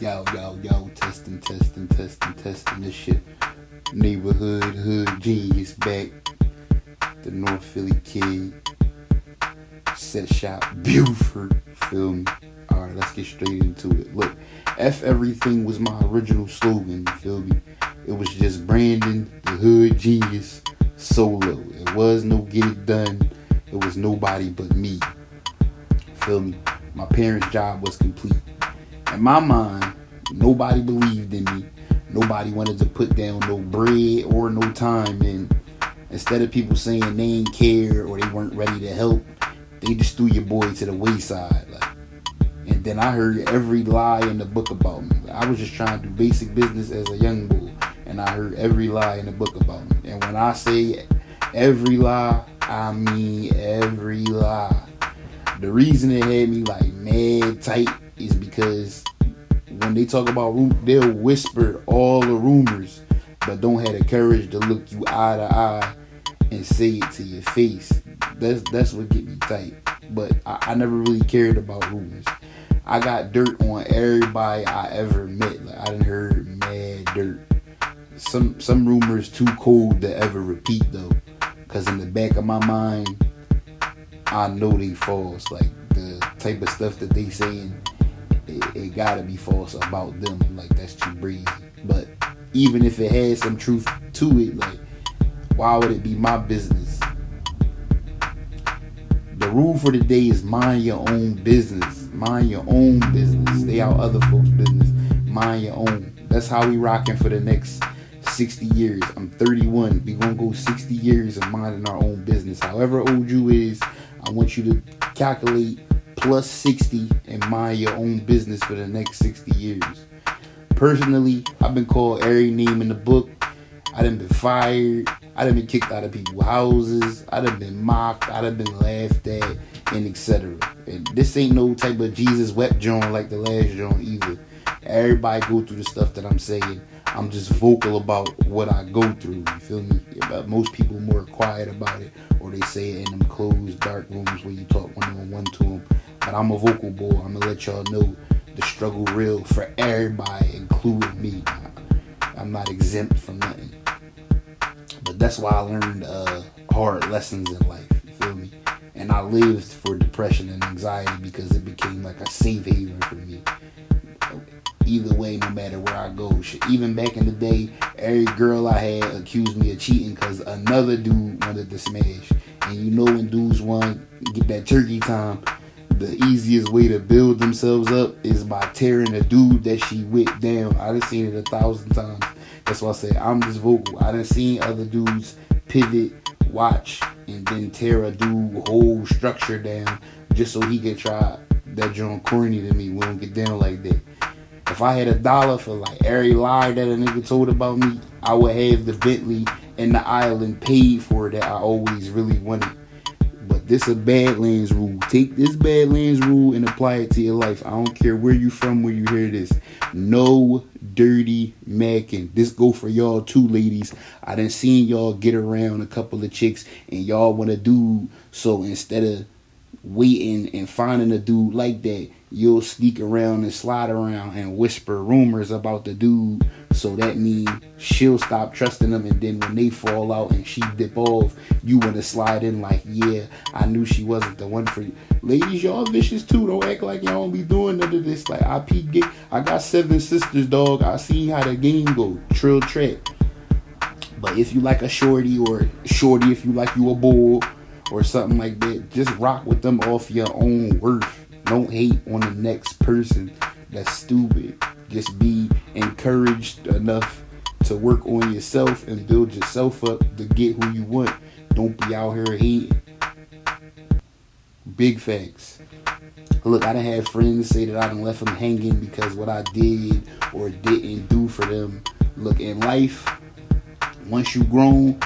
Yo, yo, yo, testing, testing, testing, testing this shit. Neighborhood, hood genius back. The North Philly kid. Set shop, Buford. Feel me? Alright, let's get straight into it. Look, F everything was my original slogan, you feel me? It was just Brandyn, the hood genius, solo. It was no get it done. It was nobody but me. Feel me? My parents' job was complete. In my mind, nobody believed in me. Nobody wanted to put down no bread or no time. And instead of people saying they didn't care or they weren't ready to help, they just threw your boy to the wayside. Like, and then I heard every lie in the book about me. I was just trying to do basic business as a young boy, and I heard every lie in the book about me. And when I say every lie, I mean every lie. The reason it had me like mad tight is because when they talk about room, they'll whisper all the rumors, but don't have the courage to look you eye to eye and say it to your face. That's that's what get me tight. But I, I never really cared about rumors. I got dirt on everybody I ever met. Like I didn't heard mad dirt. Some some rumors too cold to ever repeat though, cause in the back of my mind, I know they false. Like the type of stuff that they saying, it, it gotta be false about them. Like that's too breezy. But even if it had some truth to it, like why would it be my business? The rule for the day is mind your own business. Mind your own business. Stay out other folks' business. Mind your own. That's how we rocking for the next 60 years. I'm 31. We gonna go 60 years of minding our own business. However old you is, I want you to calculate plus 60 and mind your own business for the next 60 years. Personally, I've been called every name in the book. I done been fired. I done been kicked out of people's houses. I done been mocked. I done been laughed at, and etc. And this ain't no type of Jesus wept joint like the last joint either. Everybody go through the stuff that I'm saying. I'm just vocal about what I go through. You feel me? But most people more quiet about it, or they say it in them closed, dark rooms where you talk one on one to them. But I'm a vocal boy. I'm gonna let y'all know the struggle real for everybody, including me. I'm not exempt from nothing. But that's why I learned uh, hard lessons in life. You feel me? And I lived for depression and anxiety because it became like a safe haven for me. Either way, no matter where I go. Even back in the day, every girl I had accused me of cheating because another dude wanted to smash. And you know when dudes want get that turkey time, the easiest way to build themselves up is by tearing a dude that she whipped down. I done seen it a thousand times. That's why I say I'm just vocal. I done seen other dudes pivot, watch, and then tear a dude whole structure down just so he can try that joint corny to me. We don't get down like that. If I had a dollar for like every lie that a nigga told about me, I would have the Bentley and the island paid for that I always really wanted. This a Badlandz rule. Take this Badlandz rule and apply it to your life. I don't care where you from, where you hear this. No dirty macking. This go for y'all too, ladies. I done seen y'all get around a couple of chicks and y'all want to do So instead of waiting and finding a dude like that, you'll sneak around and slide around and whisper rumors about the dude. So that means she'll stop trusting them, and then when they fall out and she dip off, you want to slide in like, yeah, I knew she wasn't the one for you. Ladies, y'all vicious too. Don't act like y'all don't be doing none of this. Like I peep game. I got seven sisters, dog. I see how the game go. Trill track. But if you like a shorty or shorty, if you like you a bull or something like that, just rock with them off your own worth. Don't hate on the next person. That's stupid. Just be encouraged enough to work on yourself and build yourself up to get who you want. Don't be out here hating. Big facts. Look, I done had friends say that I done left them hanging because what I did or didn't do for them. Look, in life, once you grown,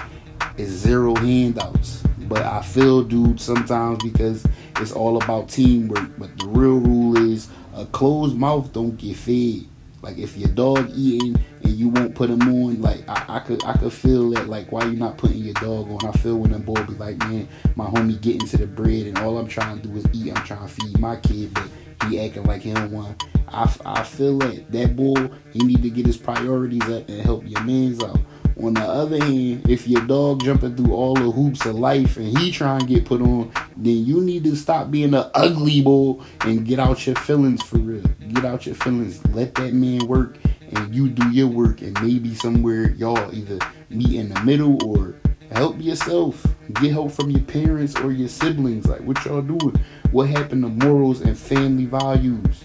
it's zero handouts. But I feel, dude, sometimes because it's all about teamwork. But the real rule is a closed mouth don't get fed. Like if your dog eating and you won't put him on, like I, I could I could feel that like why you not putting your dog on. I feel when them boy be like, man, my homie getting to the bread and all I'm trying to do is eat. I'm trying to feed my kid, but he acting like he don't want. I, I feel like that boy, he need to get his priorities up and help your man's out. On the other hand, if your dog jumping through all the hoops of life and he trying to get put on, then you need to stop being an ugly boy and get out your feelings for real. Get out your feelings. Let that man work and you do your work and maybe somewhere y'all either meet in the middle or help yourself. Get help from your parents or your siblings. Like what y'all doing? What happened to morals and family values?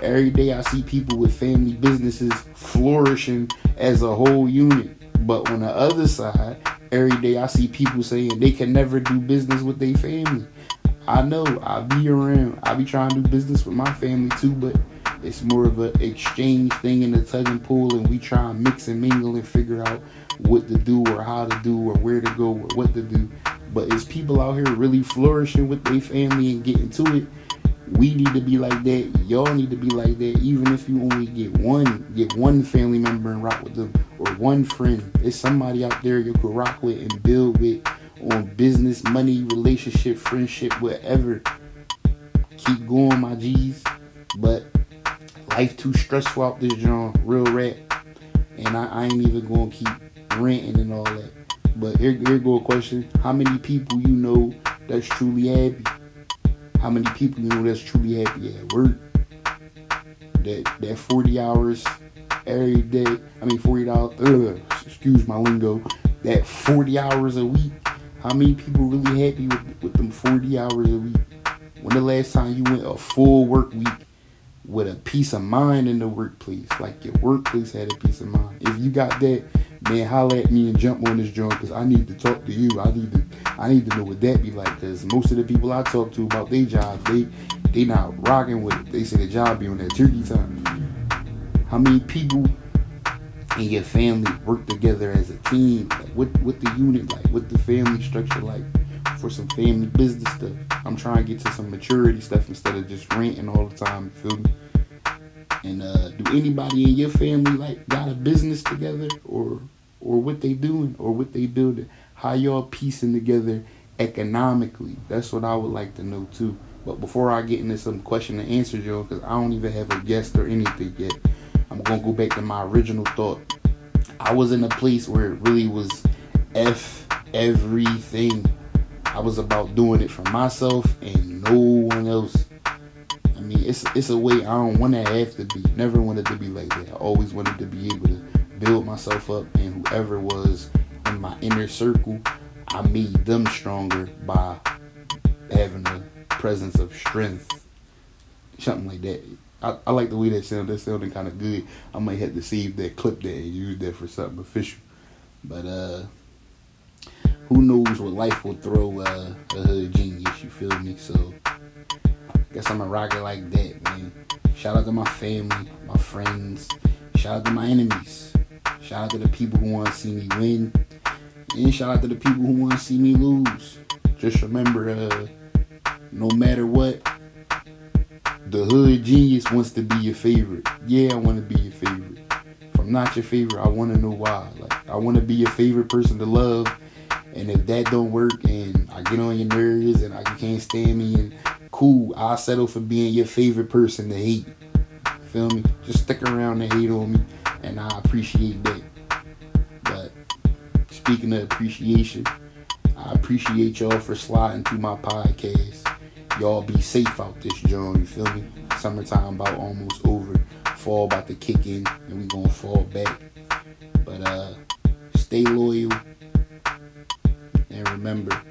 Every day I see people with family businesses flourishing as a whole unit. But on the other side, every day I see people saying they can never do business with their family. I know I be around, I be trying to do business with my family too, but it's more of an exchange thing in the tug and pull, and we try and mix and mingle and figure out what to do or how to do or where to go or what to do. But is people out here really flourishing with their family and getting to it? We need to be like that. Y'all need to be like that. Even if you only get one, get one family member and rock with them, one friend. There's somebody out there you could rock with and build with on business, money, relationship, friendship, whatever. Keep going, my G's. But life too stressful out this joint, real rap. And I, I ain't even gonna keep ranting and all that. But here, here go a question: How many people you know that's truly happy? How many people you know that's truly happy at work? That that 40 hours every day. I mean 40 dollars. Uh, excuse my lingo. That 40 hours a week. How many people really happy with, with them 40 hours a week? When the last time you went a full work week with a peace of mind in the workplace? Like your workplace had a peace of mind. If you got that, man, holla at me and jump on this joint because I need to talk to you. I need to I need to know what that be like because most of the people I talk to about their jobs, they they not rocking with it. They say the job be on that turkey time. How many people in your family work together as a team? Like what what the unit like? What the family structure like? For some family business stuff. I'm trying to get to some maturity stuff instead of just ranting all the time. Feel me? And uh, do anybody in your family like got a business together or or what they doing or what they building? How y'all piecing together economically? That's what I would like to know too. But before I get into some question and answer, Joe, because I don't even have a guest or anything yet, I'm gonna go back to my original thought. I was in a place where it really was f everything. I was about doing it for myself and no one else. I mean, it's it's a way I don't want to have to be. Never wanted to be like that. I always wanted to be able to build myself up, and whoever was in my inner circle, I made them stronger by having a presence of strength, something like that. I, I like the way that sounded. That sounded kind of good. I might have to save that clip that and use that for something official. But uh, who knows what life will throw uh, a hood genius? You feel me? So guess I'm a rocker like that, man. Shout out to my family, my friends. Shout out to my enemies. Shout out to the people who want to see me win. And shout out to the people who want to see me lose. Just remember, uh, no matter what, the hood genius wants to be your favorite. Yeah, I want to be your favorite. If I'm not your favorite, I want to know why. Like, I want to be your favorite person to love. And if that don't work and I get on your nerves and I can't stand me and cool, I'll settle for being your favorite person to hate. Feel me? Just stick around and hate on me and I appreciate that. But speaking of appreciation, I appreciate y'all for sliding through my podcast. Y'all be safe out this joint, you feel me? Summertime about almost over. Fall about to kick in and we gonna fall back. But uh stay loyal. And remember,